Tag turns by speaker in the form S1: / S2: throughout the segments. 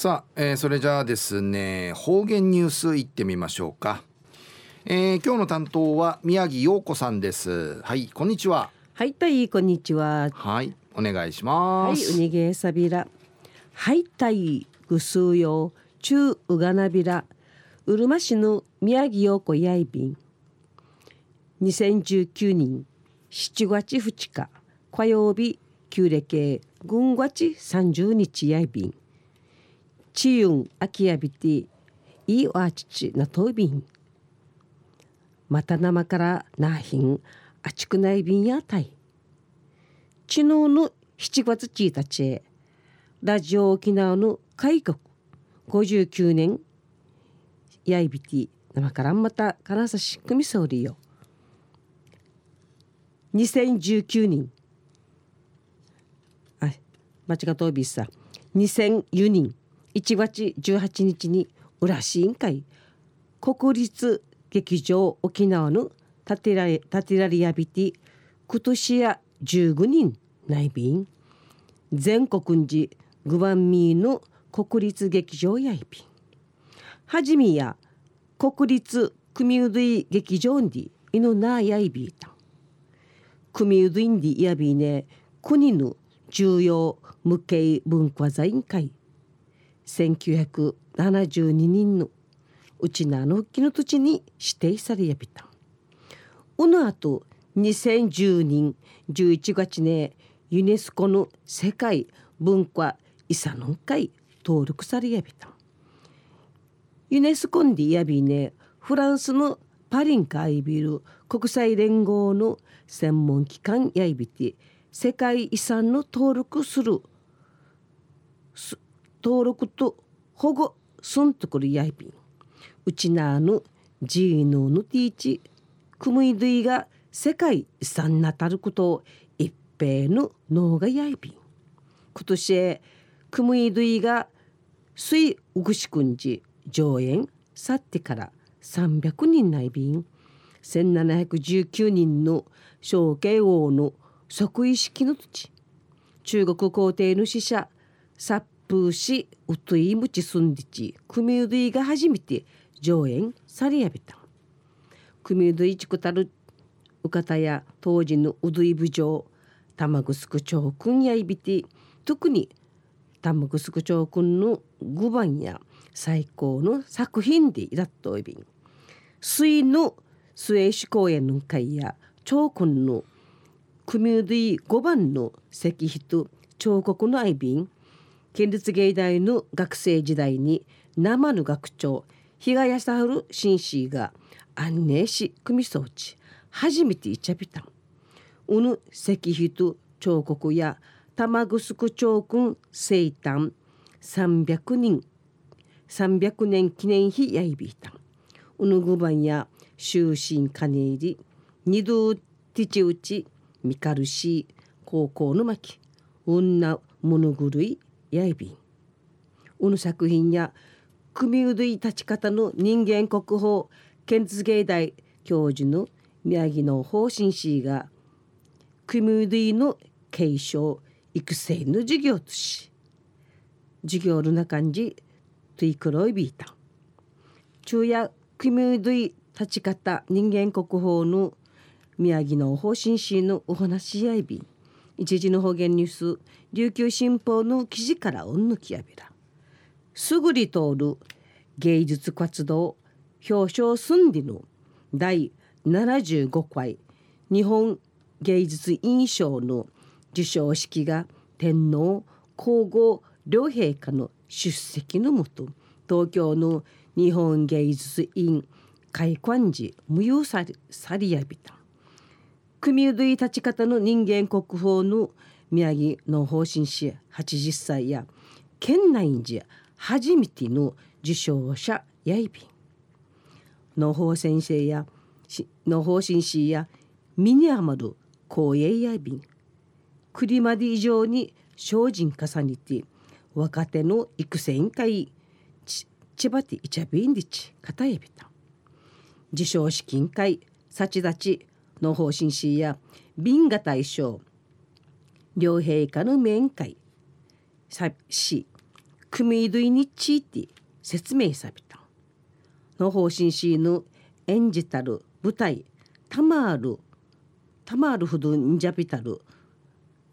S1: さあ、えー、それじゃあですね方言ニュースいってみましょうか、えー、今日の担当は宮城陽子さんです。はいこんにちは。
S2: はいたいこんにちは。
S1: はいお願いします。
S2: はいうにげさびら。はいたいぐすうよ中うがなびら。うるま市の宮城陽子やいびん。2019年7月2日火曜日旧暦軍月30日やいびんチユンアキヤビティイワチチナトビン。また生からなひんあちくないびんやたい。昨日の7月1日ラジオ沖縄の開国59年やいびて生からまた金指し組総理よ。2019年あ間違ったおびさ2004年。1月18日に浦市委員会国立劇場沖縄の建てられ建てられやびて今年や15人内便全国寺グバンミーの国立劇場やいびん。はじめや国立組うどい劇場にいのなやいびた。組うどいんでやびね国の重要無形文化財委員会1972人のうちなのきの土地に指定されやびた。うのあと2010年11月ねユネスコの世界文化遺産の会登録されやびた。ユネスコンディやびねフランスのパリンカイビル国際連合の専門機関やいびて世界遺産の登録する登録と保護すんとくるやいびんうちなぬジーノヌティーチクムイドゥイが世界遺産なたることを一平の脳がやいびん。今年クムイドゥイが水うぐしくんじ上演去ってから300人内便。1719人の小慶王の即位式の土中国皇帝の使者殺風しうといむちすんでち組うどいが初めて上演されやびた組うどいちくたるうかたや当時のうどい部長玉城町君やいびて特に玉城町君の五番や最高の作品でいらっといびん水の末市公園の会や長君の組うどい五番の石碑と彫刻の愛瓶県立芸大の学生時代に生の学長比嘉康春紳士が安寧し組装置初めていちゃびたんうぬ石碑と彫刻や玉城町君生誕300人300年記念碑やいびいたん。うぬぐばんや終身金入り二度ティチウチミカルシー高校の巻女物狂いやいびん。うぬ作品や組うどい立ち方の人間国宝県立芸大教授の宮城の方針氏が組うどいの継承育成の授業とし授業の中にトイクロイビータ昼夜組うどい立ち方人間国宝の宮城の方針氏のお話やいびん。一時の方言ニュース。琉球新報の記事からおんぬきやびらすぐり通る芸術活動表彰寸理の第75回日本芸術院賞の授賞式が天皇皇后両陛下の出席のもと東京の日本芸術院開館時無用さりやびた。組うどい立ち方の人間国宝の宮城の方針師80歳や県内寺初めての受賞者やいびん。の方先生やの方針師や身に余る光栄やいびん。栗まで以上に精進重ねて若手の育成委員会千葉ていちゃびんでちかたやびた。受賞式委員会幸立ちの方針師や瓶が大賞両陛下の面会し組類について説明さびた。の方針しぬ演じたる舞台たまるたまるほどんじゃびたる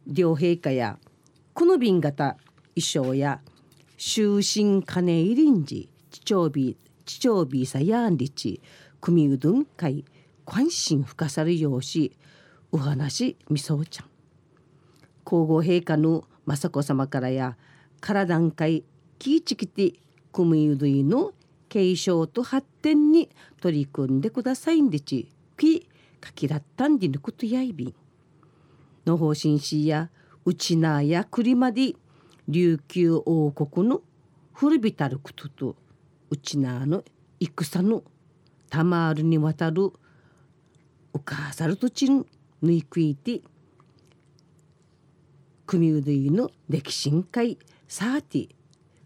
S2: 両陛下やこの瓶型衣装や終身金入りんじ地長日地長日さやんりち組うどん会関心深さるようしお話みそうちゃん皇后陛下の雅子様からやから段階きいちきて組うどいの継承と発展に取り組んでくださいんでちきかきらったんでぬことやいびん。の方針しやうちなやくりまで琉球王国の古びたることとうちなの戦のたまるにわたるお母さるとちんぬいくいて組うどいの歴史会サーティ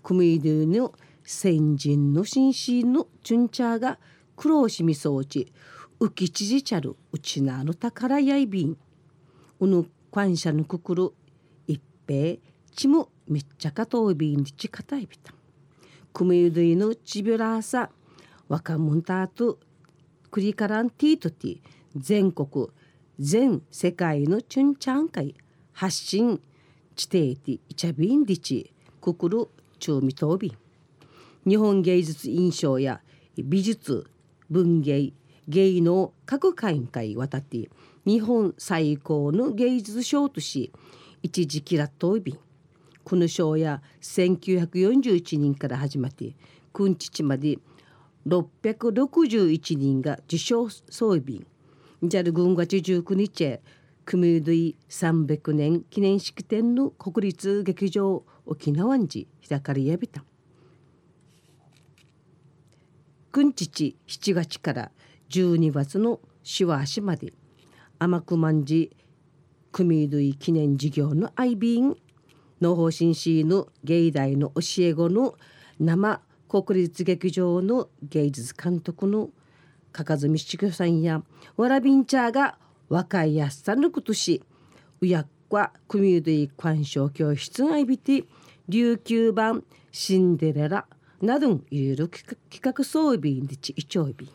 S2: 組うどいの先人の紳士のチュンチャーが苦労しみそうち浮きちじちゃるうちなの宝やいびん。うぬ感謝のくくる一平ちもめっちゃかとうびんちかたいびた。組うどいのちびらさ若者たとクリカランティートティ全国全世界のチュンチャン会発信地底ティイチャビンディチくくるチューミトービ日本芸術印象や美術文芸芸能各会員会渡って日本最高の芸術賞とし一時期ラットービンこの賞や1941人から始まって君父まで661人が受賞総便ジャル軍月19日組みい300年記念式典の国立劇場沖縄んじ開かれやびた。君父7月から12月のしわしまで天久万寺組み記念事業の愛便農法新市の芸大の教え子の生国立劇場の芸術監督のかかずみしきさんやわらびんちゃーが若いやっさのことしうやっか組みで鑑賞教室がいびて琉球版シンデレラなどいろいろ企画装備でちいちょいび。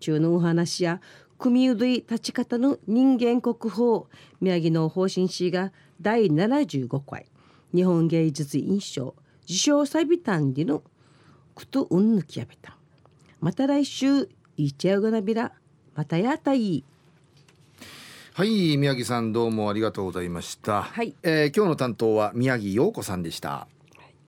S2: 中のお話や組みで立ち方の人間国宝宮城の方針誌が第75回日本芸術院賞受賞サビタンディのくとうんぬきやべた。また来週いっちゃうがなびらまたやたい。
S1: はい宮城さんどうもありがとうございました、
S2: はい。
S1: えー今日の担当は宮城陽子さんでした